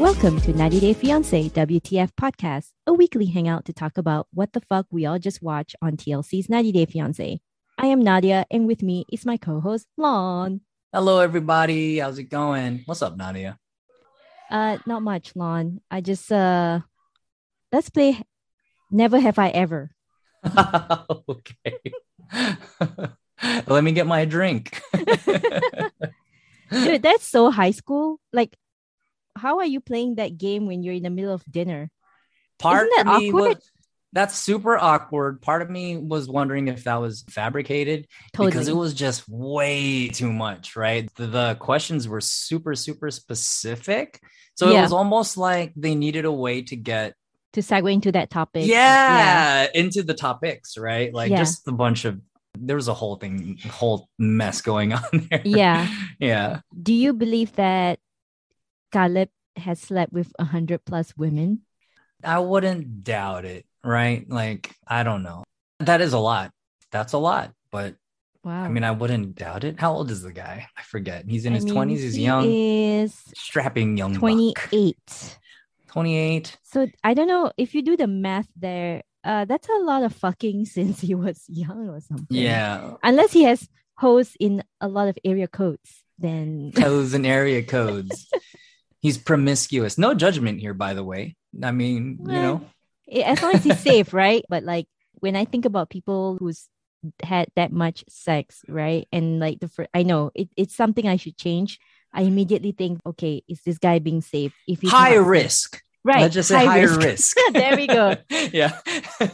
Welcome to 90 Day Fiancé WTF podcast, a weekly hangout to talk about what the fuck we all just watched on TLC's 90 Day Fiancé. I am Nadia, and with me is my co-host Lon. Hello, everybody. How's it going? What's up, Nadia? Uh, not much, Lon. I just uh, let's play. Never have I ever. okay. Let me get my drink. Dude, that's so high school. Like, how are you playing that game when you're in the middle of dinner? Part Isn't that awkward? was that's super awkward. Part of me was wondering if that was fabricated because it was just way too much, right? The, the questions were super, super specific. So it was almost like they needed a way to get to segue into that topic. yeah, into the topics, right? Like Yeah. just a bunch of there was a whole thing, whole mess going on there. Yeah. yeah. Do you believe that Caleb has slept with a hundred plus women? I wouldn't doubt it, right? Like, I don't know. That is a lot. That's a lot. But Wow. I mean, I wouldn't doubt it. How old is the guy? I forget. He's in I his mean, 20s. He's he young, Is strapping young. buck. 28. 28. So I don't know if you do the math there. Uh, that's a lot of fucking since he was young or something. Yeah. Unless he has hosts in a lot of area codes, then Codes and area codes. He's promiscuous. No judgment here, by the way. I mean, you know, as long as he's safe, right? But like when I think about people who's had that much sex, right? And like the fir- I know it, it's something I should change. I immediately think, okay, is this guy being safe? If he's high not risk. right? Let's just say higher risk. there we go. yeah.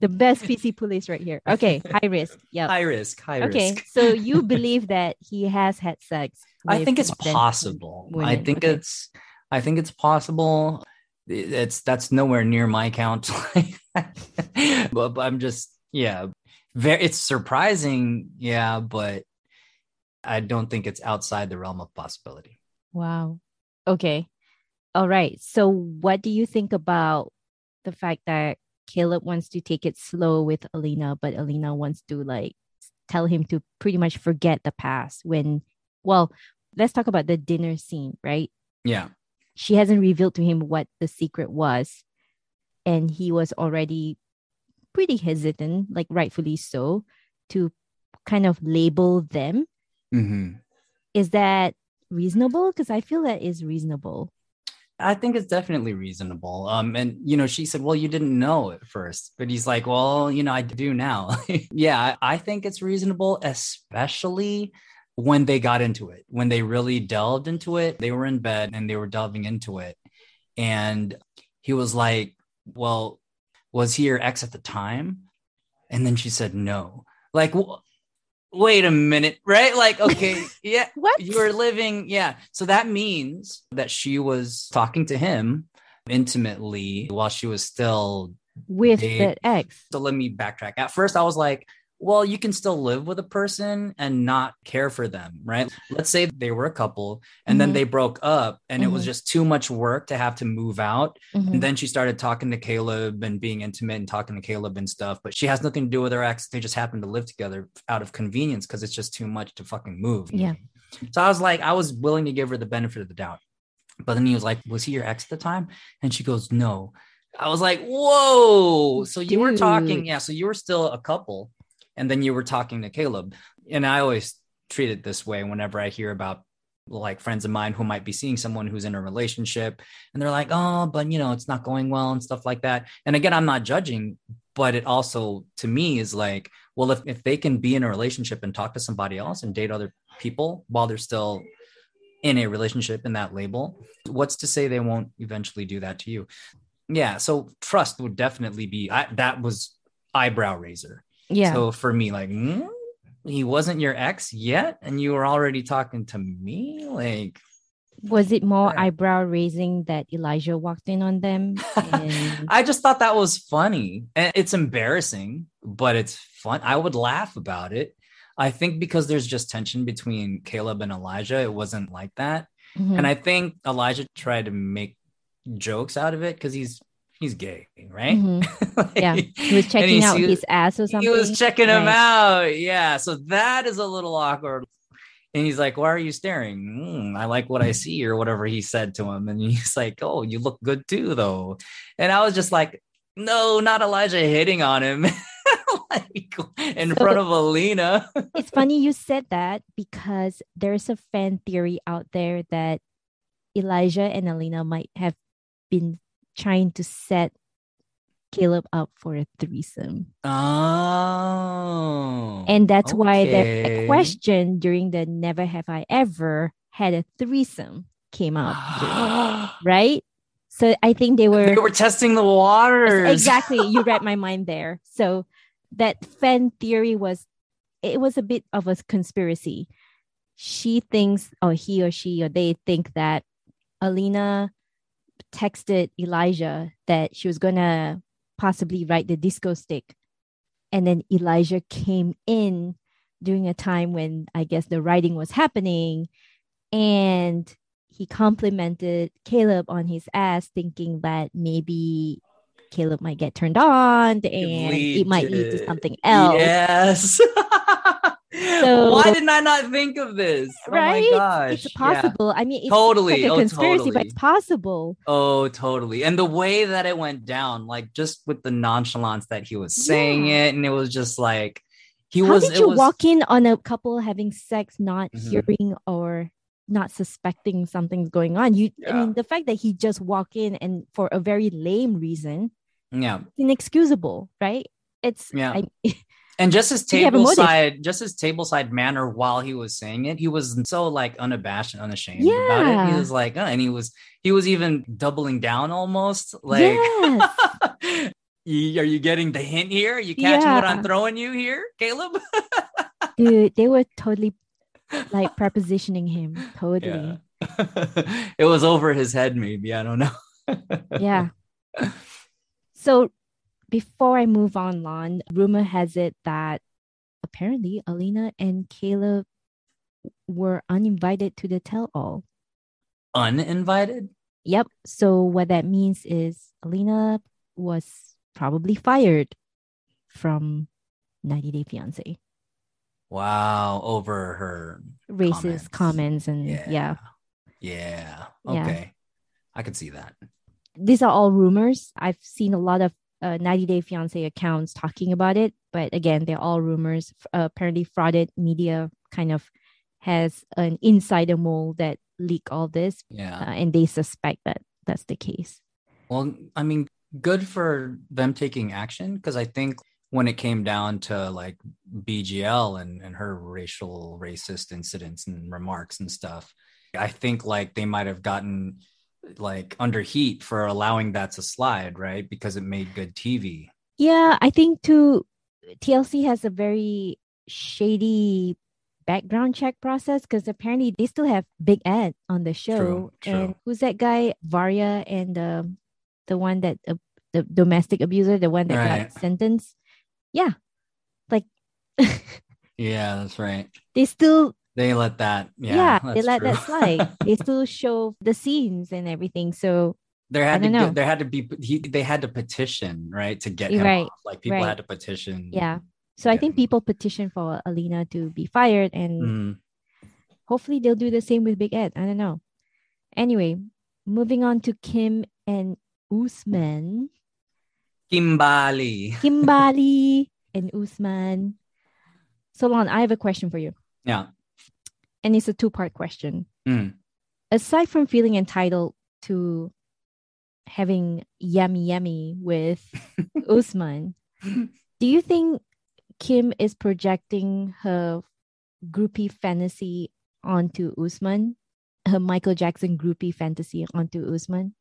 The best PC police right here. Okay, high risk. Yeah. high risk. High Okay, risk. Okay. so you believe that he has had sex? I think it's possible. I think Okay. it's I think it's possible. It- It's that's nowhere near my count. but, but I'm just yeah. Very it's surprising, yeah, but I don't think it's outside the realm of possibility. Wow. Okay. All right. So, what do you think about the fact that Caleb wants to take it slow with Alina, but Alina wants to like tell him to pretty much forget the past when, well, let's talk about the dinner scene, right? Yeah. She hasn't revealed to him what the secret was. And he was already pretty hesitant, like rightfully so, to kind of label them. hmm Is that reasonable? Because I feel that is reasonable. I think it's definitely reasonable. Um, and you know, she said, "Well, you didn't know at first," but he's like, "Well, you know, I do now." yeah, I, I think it's reasonable, especially when they got into it, when they really delved into it. They were in bed and they were delving into it, and he was like, "Well, was he your ex at the time?" And then she said, "No." Like, w- wait a minute, right? Like, okay, yeah, What? you were living, yeah. So that means that she was talking to him intimately while she was still. with the ex. So let me backtrack. At first, I was like, well, you can still live with a person and not care for them, right? Let's say they were a couple and then Mhm. they broke up and it was Mhm. just too much work to have to move out. Mhm. And then she started talking to Caleb and being intimate and talking to Caleb and stuff, but she has nothing to do with her ex. They just happen to live together out of convenience because it's just too much to fucking move. Yeah. So I was like, I was willing to give her the benefit of the doubt. But then he was like, Was he your ex at the time? And she goes, No. I was like, Whoa. So you were talking, yeah. So you were still a couple. And then you were talking to Caleb. And I always treat it this way whenever I hear about like friends of mine who might be seeing someone who's in a relationship and they're like, oh, but you know, it's not going well and stuff like that. And again, I'm not judging, but it also to me is like, well, if, if they can be in a relationship and talk to somebody else and date other people while they're still in a relationship in that label, what's to say they won't eventually do that to you? yeah, so trust would definitely be I, that was eyebrow raiser. Yeah. So for me, like, hmm? he wasn't your ex yet, and you were already talking to me, like. was it more Yeah. eyebrow raising that Elijah walked in on them? And I just thought that was funny. And it's embarrassing, but it's fun. I would laugh about it. I think because there's just tension between Caleb and Elijah, it wasn't like that. Mhm. And I think Elijah tried to make jokes out of it because he's he's gay, right? Mhm. Like, yeah, he was checking out he- his ass or something. He was checking him out. Yeah. So that is a little awkward. And he's like, Why are you staring? "Hmm, I like what I see, or whatever he said to him. And he's like, Oh, you look good too, though. And I was just like, No, not Elijah hitting on him. like in So- front of Alina. it's funny you said that because there's a fan theory out there that Elijah and Alina might have been trying to set Caleb up for a threesome. Oh. And that's why the question during the Never Have I Ever had a threesome came up, right? So I think they were they were testing the waters. exactly you read my mind there so that fan theory was it was a bit of a conspiracy she thinks or he or she or they think that alina texted elijah that she was gonna possibly write the disco stick and then elijah came in during a time when i guess the writing was happening and he complimented Caleb on his ass, thinking that maybe Caleb might get turned on and it might lead to something else. Yes. Why didn't I not think of this? Right? Oh my gosh. It's Yeah. possible. I mean, it's Totally. like a Oh, conspiracy, but it's possible. Oh, totally. And the way that it went down, like just with the nonchalance that he was saying Yeah. it, and it was just like he was. How was. did it you was, walk in on a couple having sex, not Mhm. hearing or not suspecting something's going on? You, I mean, the fact that he just walked in and for a very lame reason, Yeah. inexcusable, right? It's Yeah. I, And just his Did he have a table motive? side, just his table side manner while he was saying it, he was so like unabashed and unashamed about it. He was like, oh, and he was he was even doubling down almost. Like, yes. You- are you getting the hint here? Are you catching what I'm throwing you here, Caleb? dude they were totally like prepositioning him totally it was over his head, maybe. I don't know. yeah, so before i move on lon rumor has it that apparently alina and caleb were uninvited to the tell-all Uninvited? yep so what that means is alina was probably fired from 90 day fiance Wow, over her racist comments, and Yeah. yeah Yeah. Yeah. Okay. I could see that. these are all rumors. I've seen a lot of uh, 90 Day Fiance accounts talking about it, but again, they're all rumors. Uh, apparently, frauded media kind of has an insider mole that leak all this, Yeah. uh, and they suspect that that's the case. Well, I mean, good for them taking action because I think when it came down to like BGL and, and her racial racist incidents and remarks and stuff, I think like they might have gotten like under heat for allowing that to slide, right? Because it made good TV. Yeah, I think too. TLC has a very shady background check process because apparently they still have Big Ed on the show. true. And who's that guy? Varya and um, the one that uh, the domestic abuser, the one that Right. got sentenced. Yeah, like Yeah, that's right. they still They let that. Yeah, yeah, they let true. that slide. they still show the scenes and everything. So there had to know. there had to be he, they had to petition right to get him right, off. Like people right. had to petition. yeah. So I think people petition for Alina to be fired and Mhm. hopefully they'll do the same with Big Ed. I don't know. Anyway, moving on to Kim and Usman. Kimbali. Kimbali and Usman. Solon, I have a question for you. Yeah. And it's a two-part question. Mm. Aside from feeling entitled to having yummy yummy with Usman, do you think Kim is projecting her groupie fantasy onto Usman? Her Michael Jackson groupie fantasy onto Usman?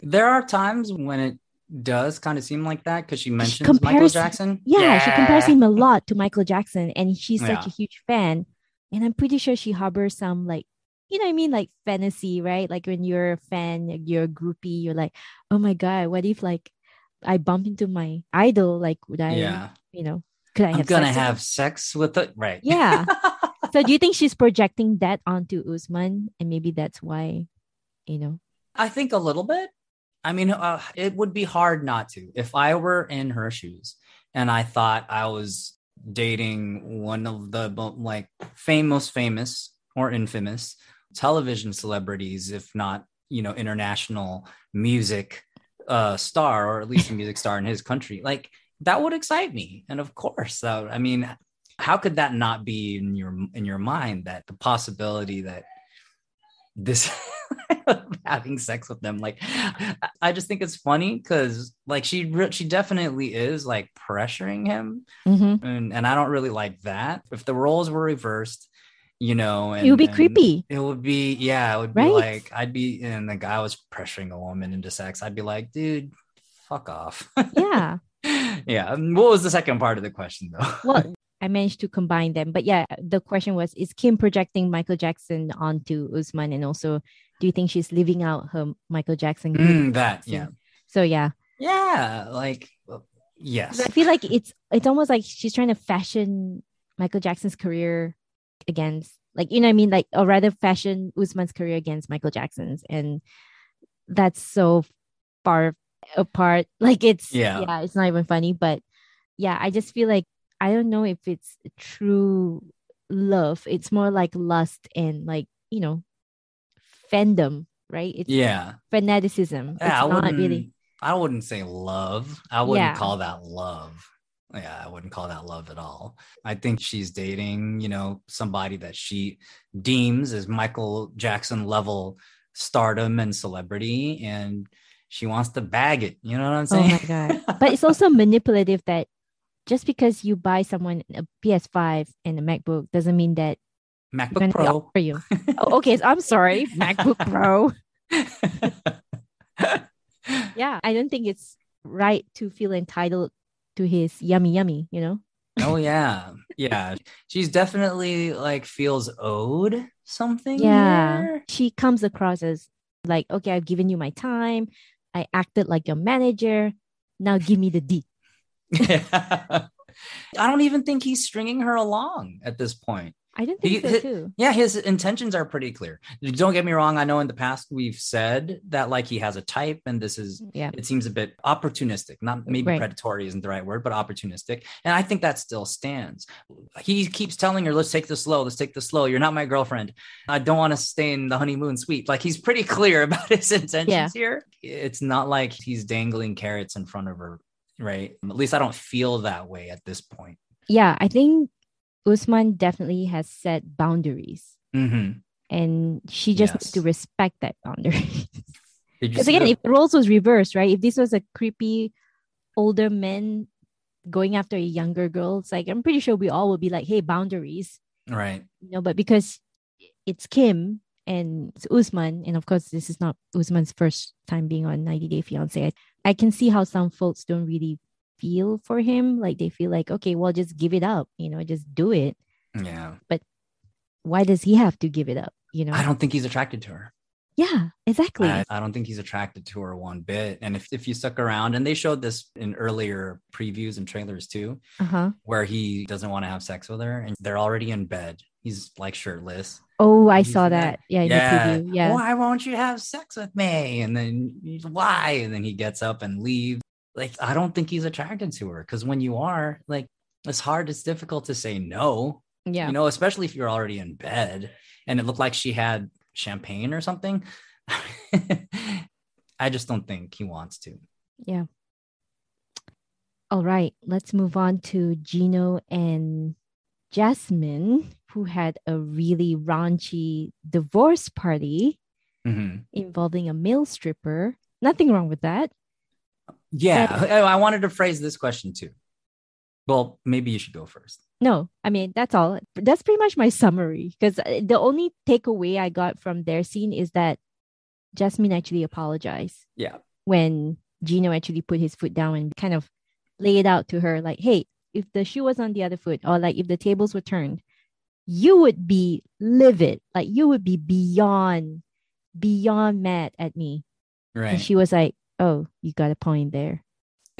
There are times when it does kind of seem like that because she mentions compares- Michael Jackson. Yeah, she compares him a lot to Michael Jackson, and she's such Yeah. a huge fan. And I'm pretty sure she harbors some like, you know what I mean, like fantasy, right? Like when you're a fan, you're a groupie, you're like, oh my god, what if like I bump into my idol? Like, would I, Yeah, you know, could I I'm have gonna sex with have sex with it. Right. Yeah. So do you think she's projecting that onto Usman, and maybe that's why, you know? I think a little bit. I mean, uh, it would be hard not to. If I were in her shoes and I thought I was dating one of the like fame, most famous or infamous television celebrities, if not, you know, international music uh, star or at least a music star in his country, like that would excite me. And of course, that, I mean, how could that not be in your in your mind that the possibility that this having sex with them like i just think it's funny because like she re- she definitely is like pressuring him Mhm. and, and i don't really like that if the roles were reversed you know and, it would be creepy. it would be yeah it would be like i'd be and the guy was pressuring a woman into sex i'd be like dude fuck off Yeah. yeah what was the second part of the question though Well, I managed to combine them. But yeah, the question was Is Kim projecting Michael Jackson onto Usman? And also, do you think she's living out her Michael Jackson? Mm, that yeah So yeah. yeah like yes. I feel like it's it's almost like she's trying to fashion Michael Jackson's career against like you know what I mean like or rather fashion Usman's career against Michael Jackson's and that's so far apart like it's Yeah. yeah it's not even funny but yeah I just feel like I don't know if it's true love it's more like lust and like you know fandom right it's yeah fanaticism it's I not wouldn't. really I wouldn't say love. I wouldn't Yeah. call that love. Yeah, I wouldn't call that love at all. I think she's dating, you know, somebody that she deems as Michael Jackson level stardom and celebrity, and she wants to bag it. You know what I'm saying? Oh my god! But it's also manipulative that just because you buy someone a PS5 and a MacBook doesn't mean that MacBook Pro. for you. oh, okay, so I'm sorry, MacBook Pro. Yeah, I don't think it's right to feel entitled to his yummy yummy. You know? oh yeah, yeah. She's definitely like feels owed something. Yeah, here. she comes across as like, okay, I've given you my time. I acted like your manager. Now give me the D. I don't even think he's stringing her along at this point. I didn't think He- so too. Yeah, his intentions are pretty clear. Don't get me wrong. I know in the past we've said that like he has a type, and this is mm, Yeah. it seems a bit opportunistic. Not maybe Right. predatory isn't the right word, but opportunistic. And I think that still stands. He keeps telling her, "Let's take this slow. Let's take this slow. You're not my girlfriend. I don't want to stay in the honeymoon suite." Like he's pretty clear about his intentions Yeah. here. It's not like he's dangling carrots in front of her, right? At least I don't feel that way at this point. Yeah, I think Usman definitely has set boundaries. hmm and she just needs to respect that boundary. Because again, the- if the roles was reversed, right? If this was a creepy older man going after a younger girl, it's like I'm pretty sure we all would be like, "Hey, boundaries," right? you know. But because it's Kim and it's Usman, and of course, this is not Usman's first time being on 90 Day Fiance. I, I can see how some folks don't really feel for him. Like they feel like, okay, well, just give it up, you know, just do it. Yeah. But why does he have to give it up? You know? I don't think he's attracted to her. yeah, exactly. I, I don't think he's attracted to her one bit. And if, if you stuck around, and they showed this in earlier previews and trailers too, Uh huh. where he doesn't want to have sex with her and they're already in bed. He's like shirtless. Oh, I you saw that? Yeah, Yeah. Yeah. Why won't you have sex with me? And then he's, why? And then he gets up and leaves. Like, I don't think he's attracted to her because when you are, like, it's hard, it's difficult to say no, Yeah. you know, especially if you're already in bed and it looked like she had champagne or something. I just don't think he wants to. Yeah. All right, let's move on to Gino and Jasmine, who had a really raunchy divorce party Mhm. involving a male stripper. Nothing wrong with that. Yeah. I oh, I wanted to phrase this question too. Well, maybe you should go first. No, I mean, that's all. That's pretty much my summary because uh, the only takeaway I got from their scene is that Jasmine actually apologized. Yeah. when Gino actually put his foot down and kind of lay it out to her like, hey, if the shoe was on the other foot or like if the tables were turned, you would be livid. Like you would be beyond, beyond mad at me. Right. And she was like, oh, you got a point there.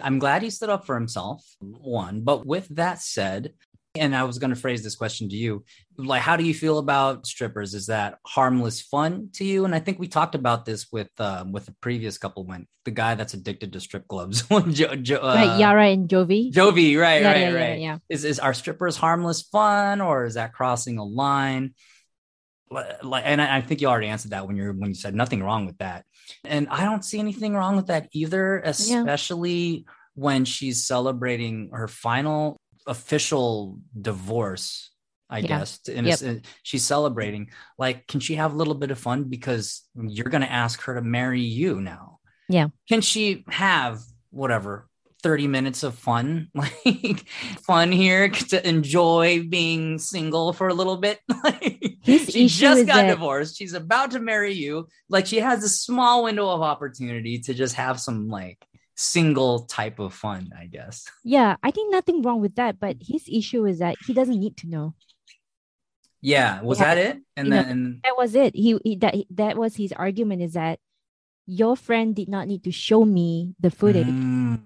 I'm glad he stood up for himself, one. But with that said, and I was going to phrase this question to you like, how do you feel about strippers? Is that harmless fun to you? And I think we talked about this with um, with the previous couple when the guy that's addicted to strip clubs, jo- jo- uh, right, Yara and Jovi. Jovi, right, Yeah, right, yeah, yeah, right. yeah. Is is are strippers harmless fun, or is that crossing a line? Like, and I I think you already answered that when you're when you said nothing wrong with that, and I don't see anything wrong with that either, especially when she's celebrating her final official divorce. I Yeah. guess in a Yep. Uh, she's celebrating. Like, can she have a little bit of fun because you're going to ask her to marry you now? Yeah. Can she have whatever 30 minutes of fun like fun here to enjoy being single for a little bit like she just got that- divorced she's about to marry you like she has a small window of opportunity to just have some like single type of fun i guess Yeah, I think nothing wrong with that. But his issue is that he doesn't need to know. yeah was Yeah. that it and You know, then That was it. He, he that that was his argument is that your friend did not need to show me the footage. Mm,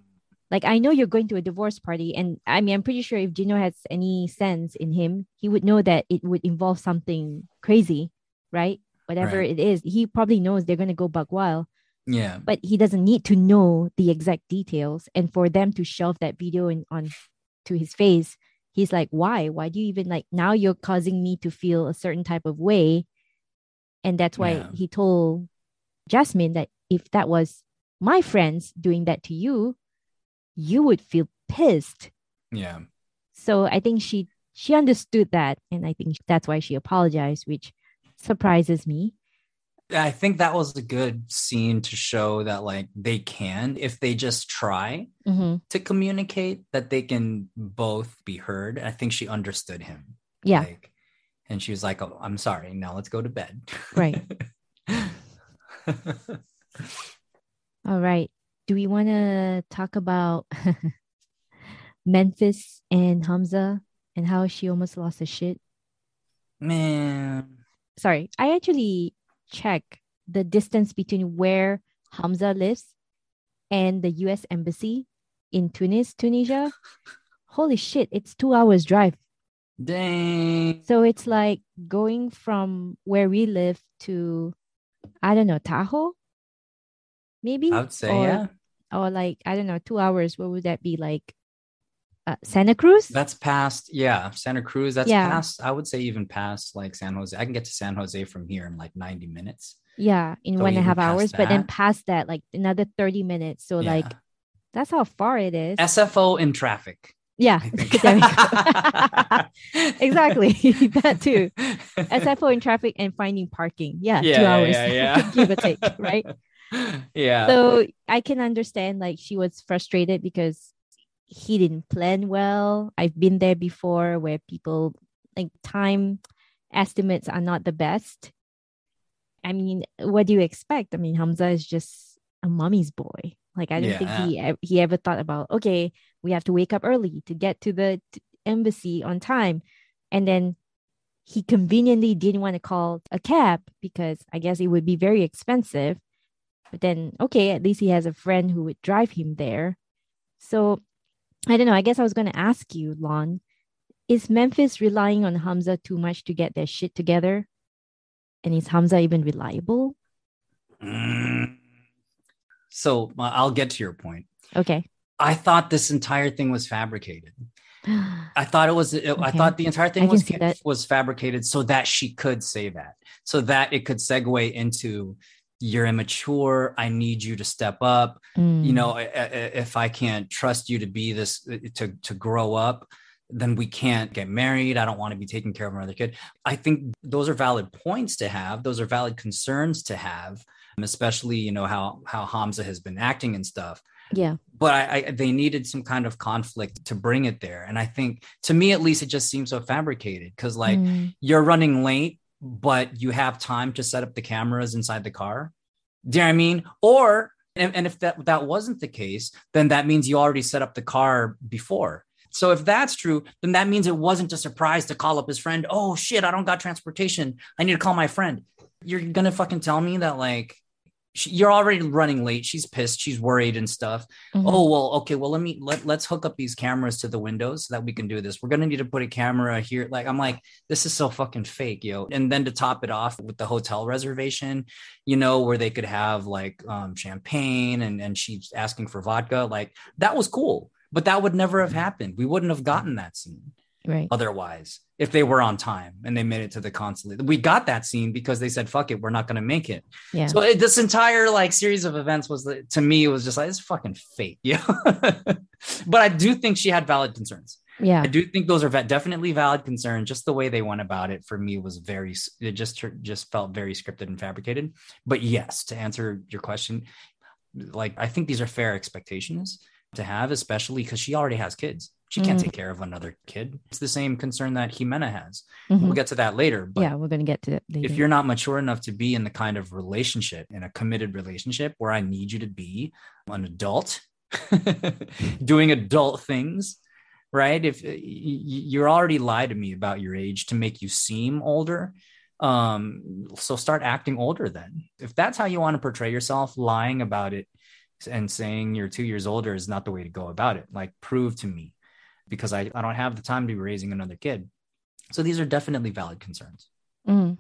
Like I know you're going to a divorce party, and I mean I'm pretty sure if Gino has any sense in him, he would know that it would involve something crazy, right? Whatever Right. it is, he probably knows they're gonna go bug wild, yeah but he doesn't need to know the exact details. And for them to shelve that video in on to his face, he's like, why? Why do you even like now you're causing me to feel a certain type of way? And that's why Yeah. he told Jasmine that if that was my friends doing that to you, you would feel pissed. yeah So I think she she understood that, and I think that's why she apologized, which surprises me. i think that was a good scene to show that like they can if they just try Mhm. to communicate that they can both be heard. I think she understood him. Yeah, Like, and she was like, oh, I'm sorry. Now let's go to bed. Right. All right. Do we want to talk about Memphis and Hamza and how she almost lost her shit? Man. Sorry, I actually checked the distance between where Hamza lives and the US embassy in Tunis, Tunisia. Holy shit, it's 2 hours drive. Dang. So it's like going from where we live to I don't know, Tahoe? Maybe? I would say, or, yeah. Or like, I don't know, two hours. What would that be like? Uh, Santa Cruz? That's past, yeah. Santa Cruz, that's Yeah. past, I would say even past like San Jose. I can get to San Jose from here in like 90 minutes. yeah, in So one and a half hours. But then past that, like another 30 minutes. So like that's how far it is. SFO in traffic. yeah. I think. There we go. exactly. that too. SFO in traffic and finding parking. Yeah, Yeah, two hours. yeah, yeah. Give or take, right? Yeah. So I can understand like she was frustrated because he didn't plan well. I've been there before where people like time estimates are not the best. I mean, what do you expect? I mean, Hamza is just a mommy's boy. Like I don't think he he ever thought about okay, we have to wake up early to get to the embassy on time, and then he conveniently didn't want to call a cab because I guess it would be very expensive. But then, okay, at least he has a friend who would drive him there. So I don't know. I guess I was going to ask you, Lon, is Memphis relying on Hamza too much to get their shit together? And is Hamza even reliable? Mm. So uh, I'll get to your point. Okay. I thought this entire thing was fabricated. I thought it was. It, I thought the entire thing was was fabricated so that she could say that, so that it could segue into "You're immature. I need you to step up. You Mm, know, I- I- if I can't trust you to be this to to grow up." Then we can't get married. I don't want to be taking care of another kid. I think those are valid points to have. Those are valid concerns to have, especially you know how how Hamza has been acting and stuff yeah. but I, I they needed some kind of conflict to bring it there and i think to me at least it just seems so fabricated because like Mm, you're running late but you have time to set up the cameras inside the car do you know i mean or And, and if that, that wasn't the case, then that means you already set up the car before. So if that's true, then that means it wasn't a surprise to call up his friend. Oh shit, I don't got transportation. I need to call my friend. You're gonna fucking tell me that like she, you're already running late. She's pissed. She's worried and stuff. Mhm. Oh well, okay. Well, let me let let's hook up these cameras to the windows so that we can do this. We're gonna need to put a camera here. Like I'm like, this is so fucking fake, yo. And then to top it off with the hotel reservation, you know, where they could have like um, champagne and and she's asking for vodka. Like that was cool, but that would never have happened. We wouldn't have gotten that scene Right. otherwise if they were on time and they made it to the consulate. We got that scene because they said, "Fuck it, we're not going to make it." Yeah. So it, this entire like series of events was to me it was just like it's fucking fake, yeah. but I do think she had valid concerns. yeah. I do think those are definitely valid concerns. Just the way they went about it for me was very. It just just felt very scripted and fabricated. But yes, to answer your question, like I think these are fair expectations to have, especially because she already has kids. She can't Mhm. take care of another kid. It's the same concern that Ximena has. Mhm. We'll get to that later. But yeah, we're gonna get to that later. if you're not mature enough to be in the kind of relationship in a committed relationship where I need you to be an adult doing adult things, right? If you're already lied to me about your age to make you seem older, um, so start acting older then. If that's how you want to portray yourself, lying about it and saying you're two years older is not the way to go about it. Like, prove to me because I, I don't have the time to be raising another kid. So these are definitely valid concerns. Mm.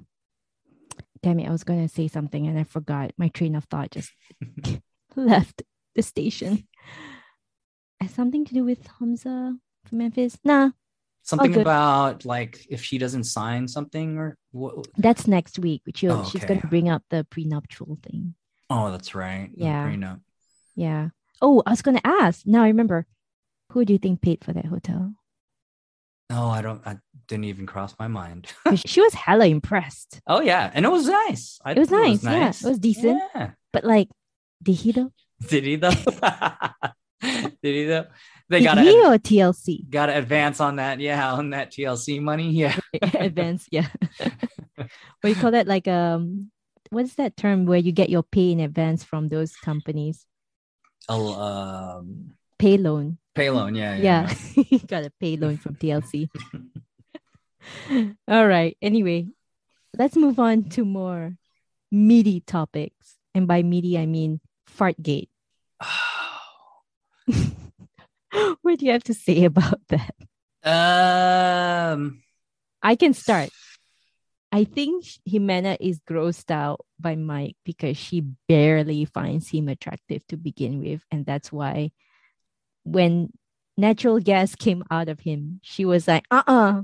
Damn it, I was gonna say something and I forgot. My train of thought just left the station. Has something to do with Hamza from Memphis? Nah, something about like if she doesn't sign something or what that's next week. Which Oh, she's gonna bring up the prenuptial thing. oh that's right Yeah. Yeah. Oh, I was gonna ask. Now I remember. Who do you think paid for that hotel? oh i don't i didn't even cross my mind. she was hella impressed. oh yeah and it was nice I It was think nice. Yeah, it was decent. yeah. But like, did he though? did he though did he though they Did gotta he or TLC? gotta advance on that yeah on that tlc money yeah Advance, yeah. what do you call that? Like um, what's that term where you get your pay in advance from those companies? Oh, um Pay loan. Pay loan yeah yeah, Yeah, you got a pay loan from TLC. All right. Anyway, let's move on to more meaty topics, and by meaty I mean fartgate. what do you have to say about that? um I can start. I think Ximena is grossed out by Mike because she barely finds him attractive to begin with. And that's why when natural gas came out of him, she was like, uh uh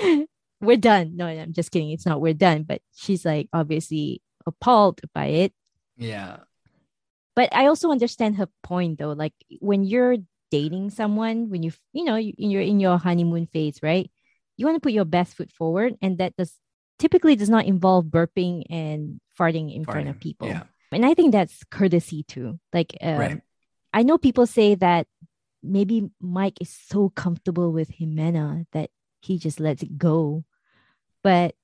we're done. No, I'm just kidding. It's not we're done. But she's like obviously appalled by it. yeah But I also understand her point though. Like when you're dating someone, when you you know you, you're in your honeymoon phase, right? You want to put your best foot forward, and that does typically does not involve burping and farting in front of people. yeah And I think that's courtesy too. Like, um, Right. I know people say that maybe Mike is so comfortable with Ximena that he just lets it go. But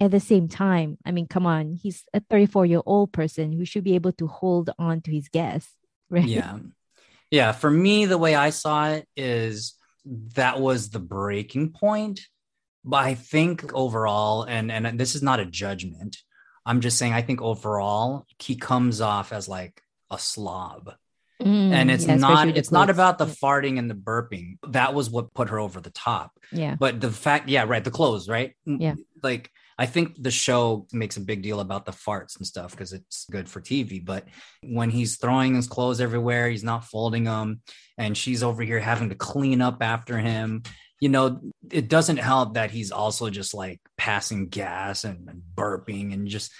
at the same time, I mean, come on, he's a 34 year old person who should be able to hold on to his guests, right? yeah yeah for me the way i saw it is that was the breaking point but i think overall and and this is not a judgment i'm just saying i think overall he comes off as like a slob Mm, and it's yeah, not it's not about the farting and the burping. That was what put her over the top. Yeah. but the fact yeah right the clothes right? Mm, Yeah. like i think the show makes a big deal about the farts and stuff because it's good for tv but when he's throwing his clothes everywhere he's not folding them and she's over here having to clean up after him you know it doesn't help that he's also just like passing gas and, and burping and just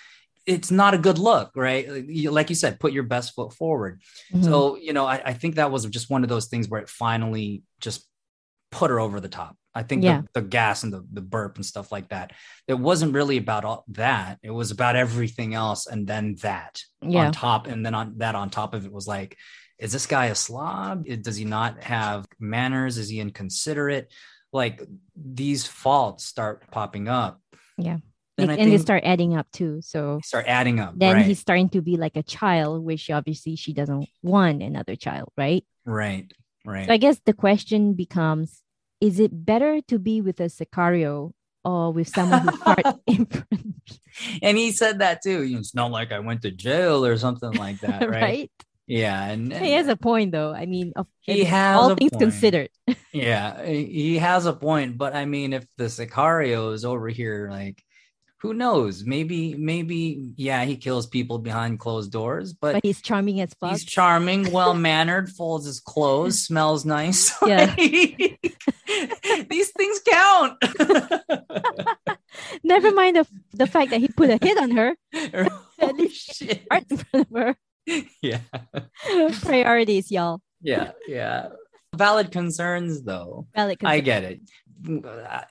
it's not a good look right like you, said put your best foot forward Mhm. so, you know, I, I think that was just one of those things where it finally just put her over the top. I think Yeah. the, the gas and the, the burp and stuff like that, it wasn't really about all that. It was about everything else. And then that yeah. on top. And then on that on top of it was like, is this guy a slob? Does he not have manners? Is he inconsiderate? Like these faults start popping up. Yeah. Then Like, and they start adding up too. So start adding up. then right, he's starting to be like a child, which obviously she doesn't want another child, right? right, right. So I guess the question becomes is it better to be with a Sicario or with someone who fart in front and he said that too. It's not like I went to jail or something like that, right? right? Yeah, and, He has a point though. I mean, He has all things point. considered. yeah, he has a point. But I mean, if the Sicario is over here, like, who knows? Maybe, maybe, yeah, he kills people behind closed doors, but. But he's charming as fuck. He's charming, well mannered, folds his clothes, smells nice. Yeah. These things count. Never mind the the fact that he put a hit on her. oh, shit. Right in front of her. Yeah. Priorities, y'all. Yeah. Yeah. Valid concerns, though. Valid concerns. I get it.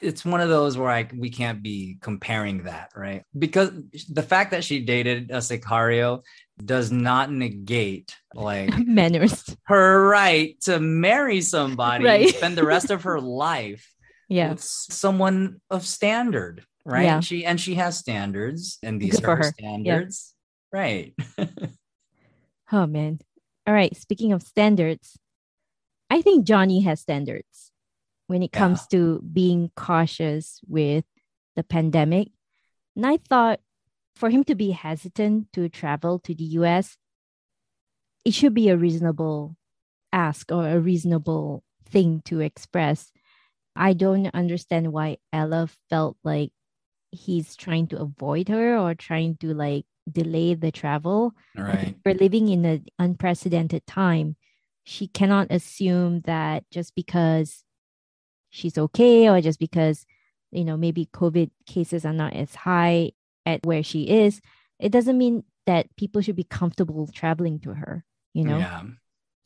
It's one of those where I we can't be comparing that, right? Because the fact that she dated a Sicario does not negate like manners. her right to marry somebody and Right. spend the rest of her life Yeah. with someone of standard, right? Yeah. She and she has standards, and these Good are her her. Yeah. standards, right? Oh man. All right. Speaking of standards, I think Johnny has standards when it Yeah. comes to being cautious with the pandemic. And I thought for him to be hesitant to travel to the US, it should be a reasonable ask or a reasonable thing to express. I don't understand why Ella felt like he's trying to avoid her or trying to like delay the travel right. we're living in an unprecedented time. She cannot assume that just because she's okay or just because, you know, maybe COVID cases are not as high at where she is, it doesn't mean that people should be comfortable traveling to her, you know? Yeah. So,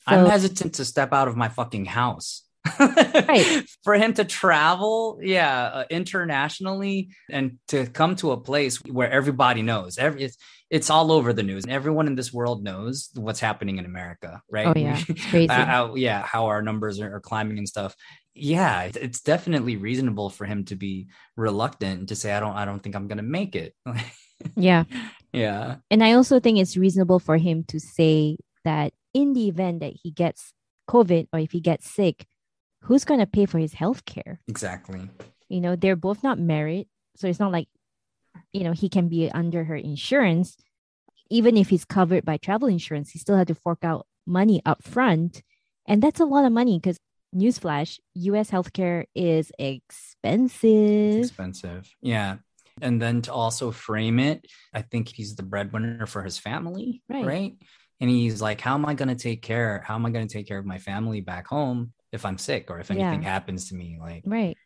I'm hesitant to step out of my fucking house. Right. For him to travel, yeah, uh, internationally and to come to a place where everybody knows. Every it's, it's all over the news. Everyone in this world knows what's happening in America, right? oh, yeah, crazy. uh, how, yeah, how our numbers are, are climbing and stuff. Yeah, it's, it's definitely reasonable for him to be reluctant to say, "I don't, I don't think I'm gonna make it." yeah. yeah, And I also think it's reasonable for him to say that in the event that he gets COVID or if he gets sick, who's going to pay for his health care? exactly. you know they're both not married so it's not like you know he can be under her insurance even if he's covered by travel insurance he still had to fork out money up front and that's a lot of money because newsflash us healthcare is expensive It's expensive. Yeah. And then to also frame it, I think he's the breadwinner for his family. Right. Right. And he's like, how am I going to take care? How am I going to take care of my family back home if I'm sick or if anything Yeah. happens to me? Like, right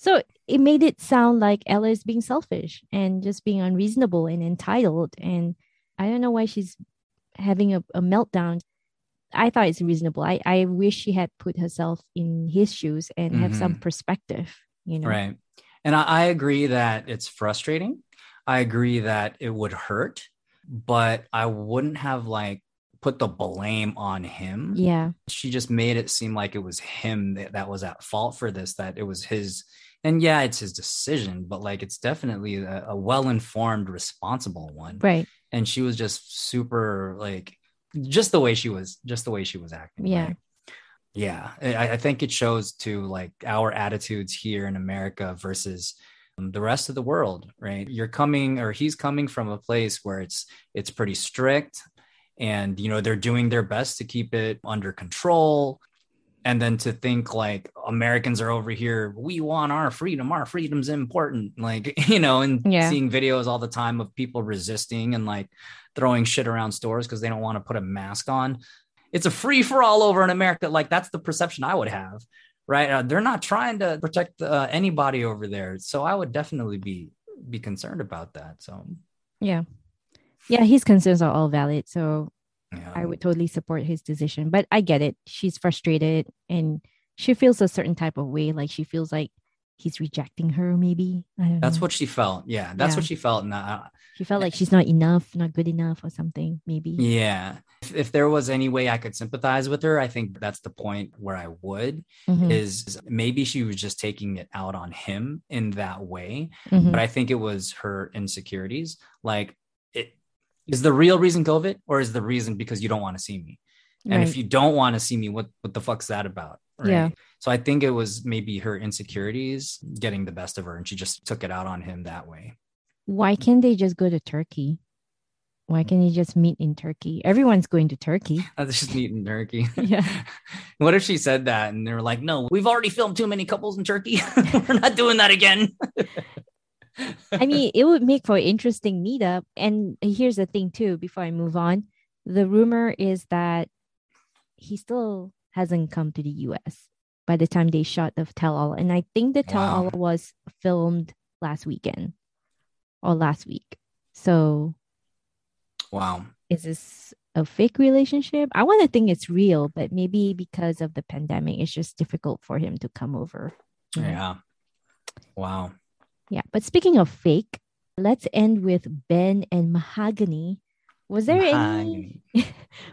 so it made it sound like ella is being selfish and just being unreasonable and entitled and i don't know why she's having a, a meltdown i thought it's reasonable I, I wish she had put herself in his shoes and have some mm-hmm. perspective you know right. And I, I agree that it's frustrating. I agree that it would hurt, but I wouldn't have like put the blame on him. yeah she just made it seem like it was him that, that was at fault for this that it was his and yeah it's his decision but like it's definitely a, a well-informed responsible one right and she was just super like just the way she was just the way she was acting Yeah. right? yeah I, I think it shows to like our attitudes here in america versus um, the rest of the world right you're coming or he's coming from a place where it's it's pretty strict and you know they're doing their best to keep it under control. And then to think like americans are over here we want our freedom. Our freedom's important. Like you know and Yeah. seeing videos all the time of people resisting and like throwing shit around stores because they don't want to put a mask on. It's a free for all over in america. Like that's the perception i would have right? Uh, they're not trying to protect uh, anybody over there. So i would definitely be be concerned about that so. Yeah yeah his concerns are all valid so yeah i would totally support his decision but i get it she's frustrated and she feels a certain type of way like she feels like he's rejecting her. Maybe I don't That's know. what she felt. Yeah, that's Yeah. what she felt. And I, she felt like she's not enough, not good enough, or something. Maybe. yeah, if, if there was any way I could sympathize with her, I think that's the point where I would. Mhm, Is maybe she was just taking it out on him in that way, mhm. but I think it was her insecurities. Like, is the real reason COVID, or is the reason because you don't want to see me? And Right. if you don't want to see me, what what the fuck's that about? Right. Yeah. So I think it was maybe her insecurities getting the best of her, and she just took it out on him that way. Why can't they just go to Turkey? Why can't you just meet in Turkey? Everyone's going to Turkey. Let's just meet in turkey. Yeah. what if she said that and they're like, no, we've already filmed too many couples in Turkey. We're not doing that again. I mean, it would make for an interesting meetup. And here's the thing, too, before I move on the rumor is that he still hasn't come to the US by the time they shot the tell all. And I think the tell all Wow. was filmed last weekend or last week. So wow. is this a fake relationship? I want to think it's real, but maybe because of the pandemic, it's just difficult for him to come over. Yeah. Wow. Yeah, but speaking of fake, let's end with Ben and Mahogany. Was there any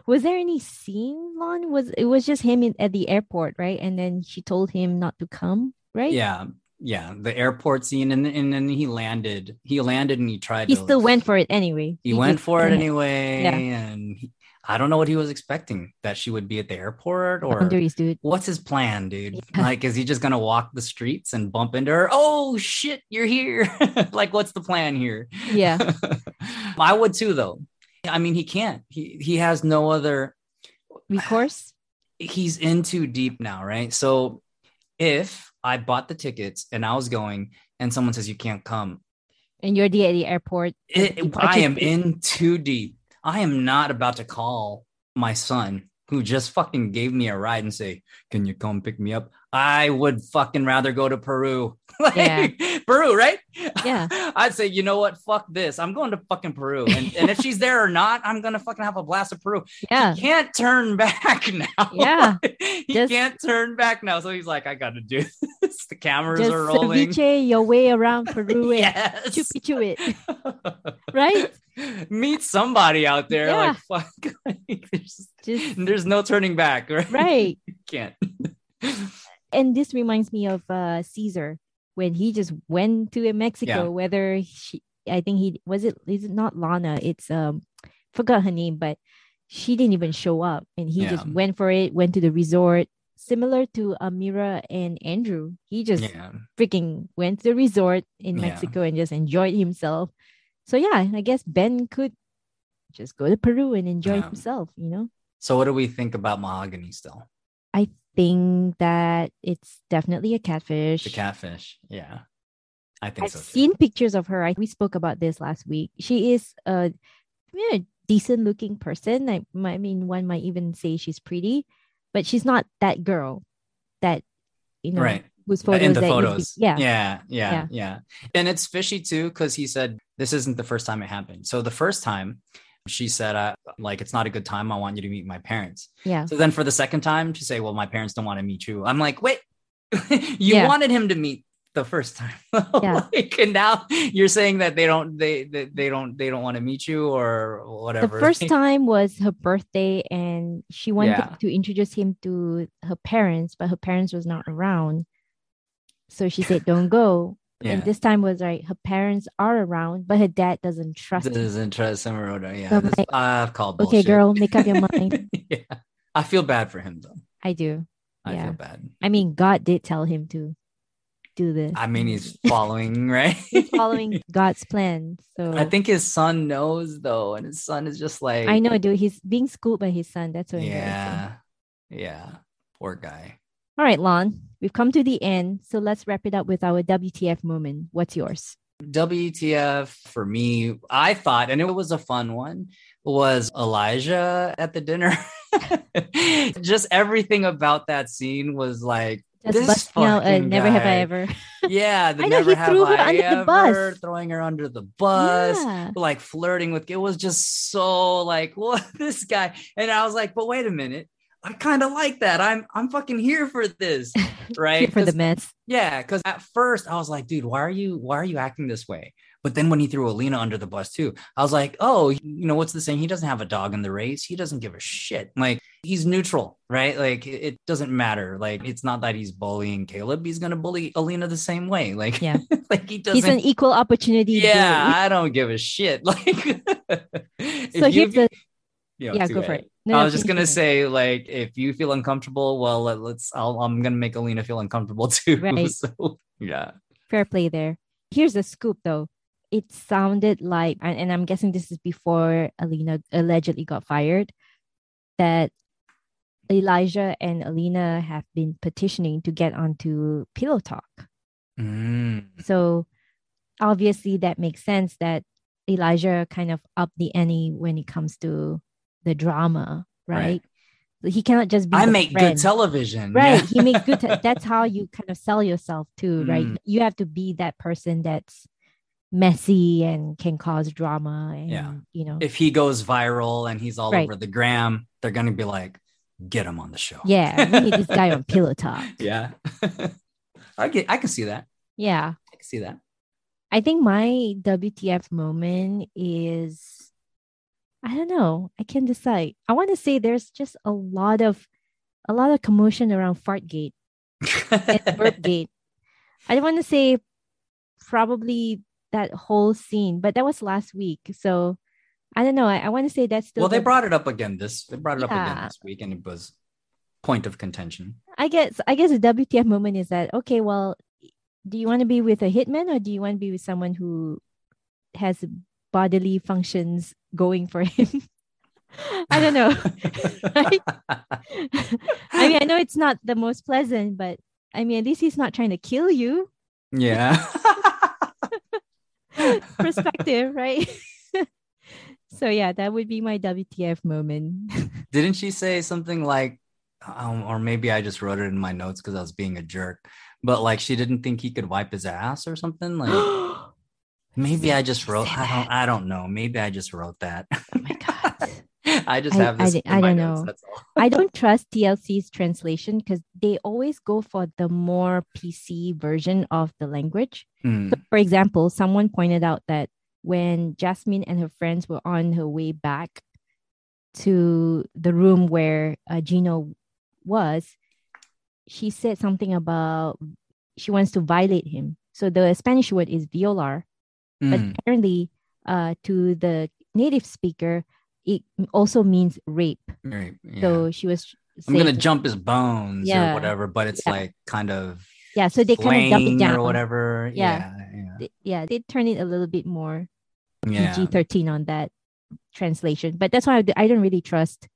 was there any scene, Lon? Was it was just him in, at the airport, right? And then she told him not to come, right? Yeah. Yeah. The airport scene. And, and then he landed. He landed and he tried He to. still went for it anyway. He went just- for it yeah. anyway. Yeah. And he, I don't know what he was expecting that she would be at the airport or. Boundaries, dude. What's his plan, dude? Yeah. Like, is he just gonna walk the streets and bump into her? Oh shit, you're here! like, what's the plan here? Yeah. I would too, though. I mean, he can't. He he has no other. Recourse? He's in too deep now, right? So, if I bought the tickets and I was going, and someone says you can't come, And you're the, at the airport. it, I am in too deep. I am not about to call my son who just fucking gave me a ride and say, "Can you come pick me up?" I would fucking rather go to Peru. like, Yeah. Peru, right? Yeah. I'd say, you know what? Fuck this. I'm going to fucking Peru. And, and if she's there or not, I'm gonna fucking have a blast of Peru. Yeah. He can't turn back now. Yeah. he Just- can't turn back now. So he's like, I gotta do this. The cameras Just are rolling. ceviche your way around Peru and yes. chupi chew it, right? Meet somebody out there. Yeah. Like fuck. like, there's, Just there's no turning back, right? right. You can't. and this reminds me of uh Caesar when he just went to Mexico. Yeah. Whether she, I think he was it. Is it not Lana? It's um, forgot her name, but she didn't even show up, and he just went for it. Went to the resort, similar to Amira and Andrew. He just yeah. freaking went to the resort in Yeah. Mexico and just enjoyed himself. So yeah, I guess Ben could just go to Peru and enjoy Yeah. himself. You know. So what do we think about mahogany still? I think that it's definitely a catfish. The catfish. Yeah. I think so. I've so. seen pictures of her. I, we spoke about this last week. She is a you know, decent looking person. I, I mean, one might even say she's pretty, but she's not that girl that, you know, right. Whose photos in the photos. yeah. Yeah. Yeah. Yeah. Yeah. And it's fishy too, because he said this isn't the first time it happened. So the first time she said, uh, like, it's not a good time. I want you to meet my parents. Yeah. So then for the second time, to say, well, my parents don't want to meet you. I'm like, wait, you Yeah. wanted him to meet the first time. Yeah. like, and now you're saying that they don't, they, they, they don't, they don't want to meet you or whatever. The first time was her birthday and she wanted Yeah. to introduce him to her parents, but her parents was not around. So she said, don't go. yeah. And this time was like her parents are around, but her dad doesn't trust him. trust interesting. Yeah. So this- like, I've called Okay, girl, make up your mind. yeah. I feel bad for him though. I do. I Yeah. feel bad. I mean, God did tell him to do this. I mean, he's following, right? He's following God's plan. So I think his son knows though, and his son is just like, I know, dude. He's being schooled by his son. That's embarrassing. yeah, yeah, poor guy. All right, Lon. We've come to the end, so let's wrap it up with our WTF moment. What's yours? WTF for me, I thought, and it was a fun one, was Elijah at the dinner. Just everything about that scene was like, Just This busting out uh, fucking never have I ever. yeah, the I know, never have threw her I under the bus. throwing her under the bus. Yeah. like flirting with it was just so like what this guy and i was like but wait a minute I kind of like that. I'm I'm fucking here for this, right? For the mess. yeah, because at first I was like, dude, why are you why are you acting this way? But then when he threw Alina under the bus too, I was like, oh, you know what's the saying? He doesn't have a dog in the race. He doesn't give a shit. Like he's neutral, right? Like it doesn't matter. Like it's not that he's bullying Caleb. He's gonna bully Alina the same way. Like Yeah. like he doesn't. He's an equal opportunity. yeah, bully. I don't give a shit. Like So here's the you know, yeah, go for it. No, I no, was just gonna finish. say, like, if you feel uncomfortable, well, let, let's. I'll, I'm gonna make Alina feel uncomfortable too. Right. So yeah, fair play there. Here's the scoop though. It sounded like, and, and I'm guessing this is before Alina allegedly got fired, that Elijah and Alina have been petitioning to get onto Pillow Talk. Mm. So obviously that makes sense that Elijah kind of upped the ante when it comes to the drama, right? Right. He cannot just be I make friend. good television. right Yeah. he makes good te- that's how you kind of sell yourself too right Mm. you have to be that person that's messy and can cause drama and Yeah. you know if he goes viral and he's all Right. over the gram, they're gonna be like, get him on the show. yeah we need this guy on pillow talk yeah. I get. I can see that. yeah I can see that. i think my wtf moment is i don't know i can't decide i want to say there's just a lot of a lot of commotion around fartgate and burpgate i don't want to say probably that whole scene but that was last week so i don't know i, I want to say that's still well, they brought it up again. This they brought it up again this week, and it was point of contention. I guess I guess the WTF moment is that okay, well, do you want to be with a hitman or do you want to be with someone who has bodily functions going for him? I don't know. Right? I mean, I know it's not the most pleasant, but I mean, at least he's not trying to kill you. yeah. Perspective, right? so yeah, that would be my WTF moment. Didn't she say something like, um, or maybe I just wrote it in my notes because I was being a jerk, but like she didn't think he could wipe his ass or something? Like maybe I just wrote. I don't. I don't know. Maybe I just wrote that. Oh my god. I just I- have I this. in I don't notes, know. I don't trust TLC's translation because they always go for the more PC version of the language. Mm, So, for example, someone pointed out that when Jasmine and her friends were on her way back to the room where uh, Gino was, she said something about she wants to violate him. So the Spanish word is violar, but mm, apparently, uh, to the native speaker, it also means rape. right, yeah. So she was. I'm gonna jump his bones Yeah. or whatever, but it's Yeah. like kind of Yeah, so they kind of dump it down or whatever. Yeah. Yeah, They- yeah, they turn it a little bit more yeah. PG thirteen on that translation. But that's why I don't really trust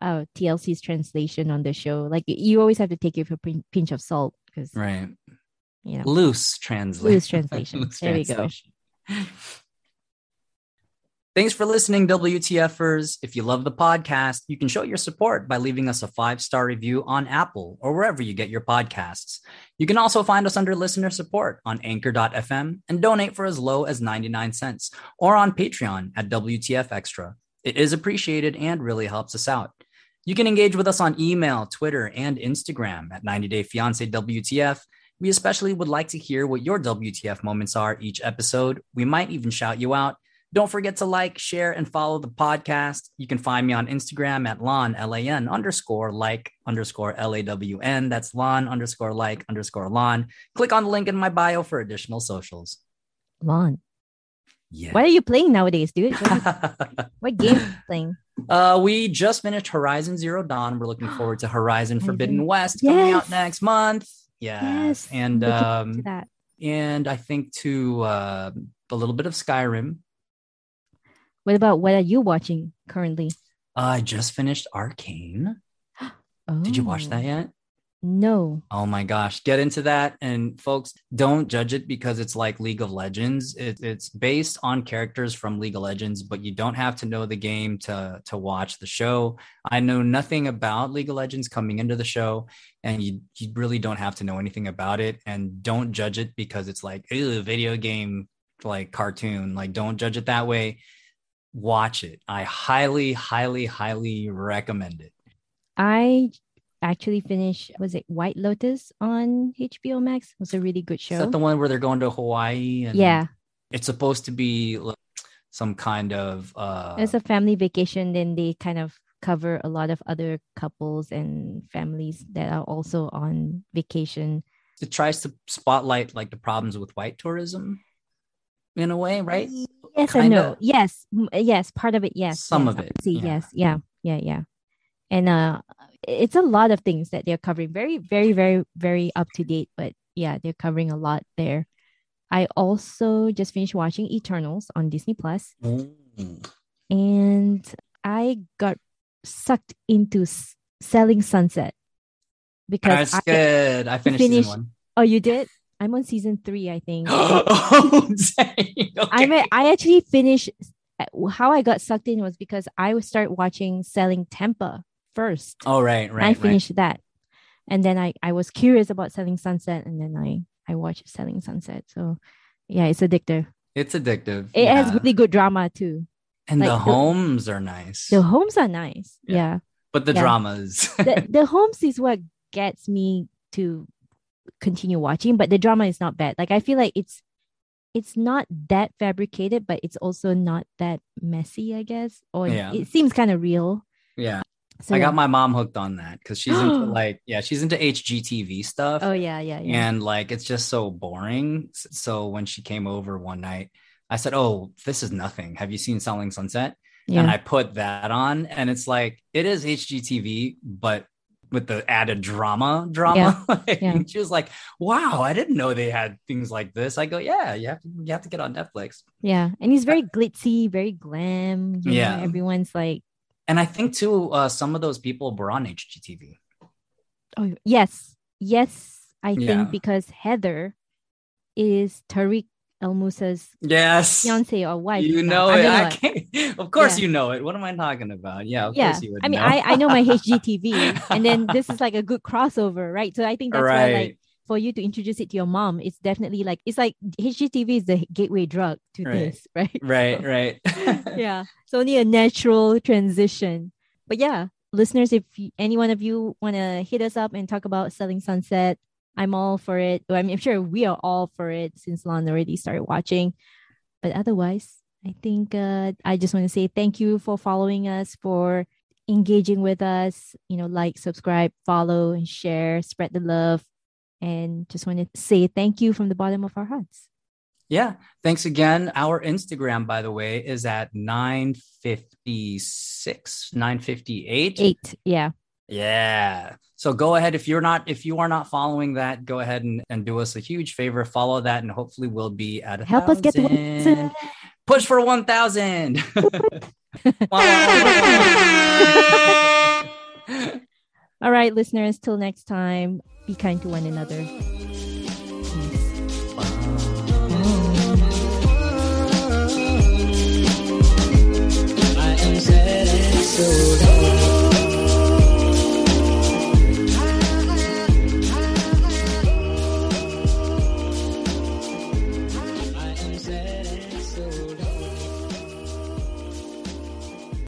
uh TLC's translation on the show. Like you always have to take it with a pinch of salt because Right. you know Loose translation. loose translation. There we go. Thanks for listening, WTFers. If you love the podcast, you can show your support by leaving us a five star review on Apple or wherever you get your podcasts. You can also find us under listener support on anchor.fm and donate for as low as 99 cents or on Patreon at WTF Extra. It is appreciated and really helps us out. You can engage with us on email, Twitter, and Instagram at 90 Day Fiance WTF. We especially would like to hear what your WTF moments are each episode. We might even shout you out. Don't forget to like, share, and follow the podcast. You can find me on Instagram at lon, L-A-N underscore like underscore L-A-W-N. That's lon underscore like underscore lon. Click on the link in my bio for additional socials. Lon, Yeah. what are you playing nowadays, dude? What, what game are you playing? uh, we just finished Horizon Zero Dawn. We're looking forward to Horizon Forbidden West coming out next month. Yes. Yes, And um, that. and I think to uh, a little bit of Skyrim. What about what are you watching currently? I just finished Arcane. Did you watch that Oh, yet? No. Oh my gosh, get into that. And folks, don't judge it because it's like League of Legends. It, it's based on characters from League of Legends, but you don't have to know the game to, to watch the show. I know nothing about League of Legends coming into the show, and you, you really don't have to know anything about it. And don't judge it because it's like, ew, video game, like cartoon. Like, don't judge it that way. Watch it. I highly, highly, highly recommend it. I actually finished was it White Lotus on HBO Max? It was a really good show. Is that the one where they're going to Hawaii? And yeah, It's supposed to be like some kind of uh it's a family vacation. Then they kind of cover a lot of other couples and families that are also on vacation. it tries to spotlight like the problems with white tourism in a way, right? Yes and no. Kinda. Yes, yes, part of it. Yes, Some yes, of it, See, yeah. Yes, yeah, yeah, yeah. And uh, it's a lot of things that they're covering. Very, very, very, very up to date. But yeah, they're covering a lot there. I also just finished watching Eternals on Disney Plus, Mm. and I got sucked into s- Selling Sunset because That's I, good. I finished finished- season oh, you did. I'm on season three, I think. oh, Okay. mean, I actually finished. How I got sucked in was because I would start watching Selling Tampa first. Oh, right, right. I right. finished that, and then I I was curious about Selling Sunset, and then I I watched Selling Sunset. So, yeah, it's addictive. It's addictive. It has really good drama too. and like the the- homes are nice. The homes are nice. Yeah. Yeah, but the yeah. dramas. the the homes is what gets me to continue watching, but the drama is not bad. Like I feel like it's it's not that fabricated, but it's also not that messy, I guess. Or Yeah. it seems kind of real. yeah. So I yeah. got my mom hooked on that because she's into like, yeah, she's into HGTV stuff. Oh yeah, yeah, yeah. and like it's just so boring. So when she came over one night, I said, "Oh, this is nothing. Have you seen Selling Sunset?" yeah. And I put that on, and it's like it is HGTV, but with the added drama, drama. Like, yeah. She was like, "Wow, I didn't know they had things like this." I go, "Yeah, you have to, you have to get on Netflix." Yeah, and he's very glitzy, very glam. You Yeah. know, everyone's like, And I think too, uh, some of those people were on HGTV. oh yes, yes. I Yeah. think because Heather is Tarek El Moussa's Yes, fiance or wife. you know I it. I can't. Of course, Yeah. you know it. What am I talking about? Yeah, of yeah, course you would. I mean, know. I I know my HGTV, and then this is like a good crossover, right? So I think that's why like right. For you to introduce it to your mom, it's definitely like it's like HGTV is the gateway drug to Right. this, right? right, So- right. yeah. It's only a natural transition. But yeah listeners if any one of you want to hit us up and talk about selling sunset i'm all for it. I mean i'm sure we are all for it since lon already started watching. But otherwise i think uh, i just want to say thank you for following us for engaging with us. You know like subscribe follow and share. Spread the love and just want to say thank you from the bottom of our hearts Yeah. Thanks again. Our Instagram, by the way, is at 956, 958. eight yeah Yeah. So go ahead. If you're not, if you are not following that, go ahead and, and do us a huge favor. Follow that, and hopefully we'll be at a help us get to 1,000. push for 1000. All right, listeners, till next time, be kind to one another. Peace.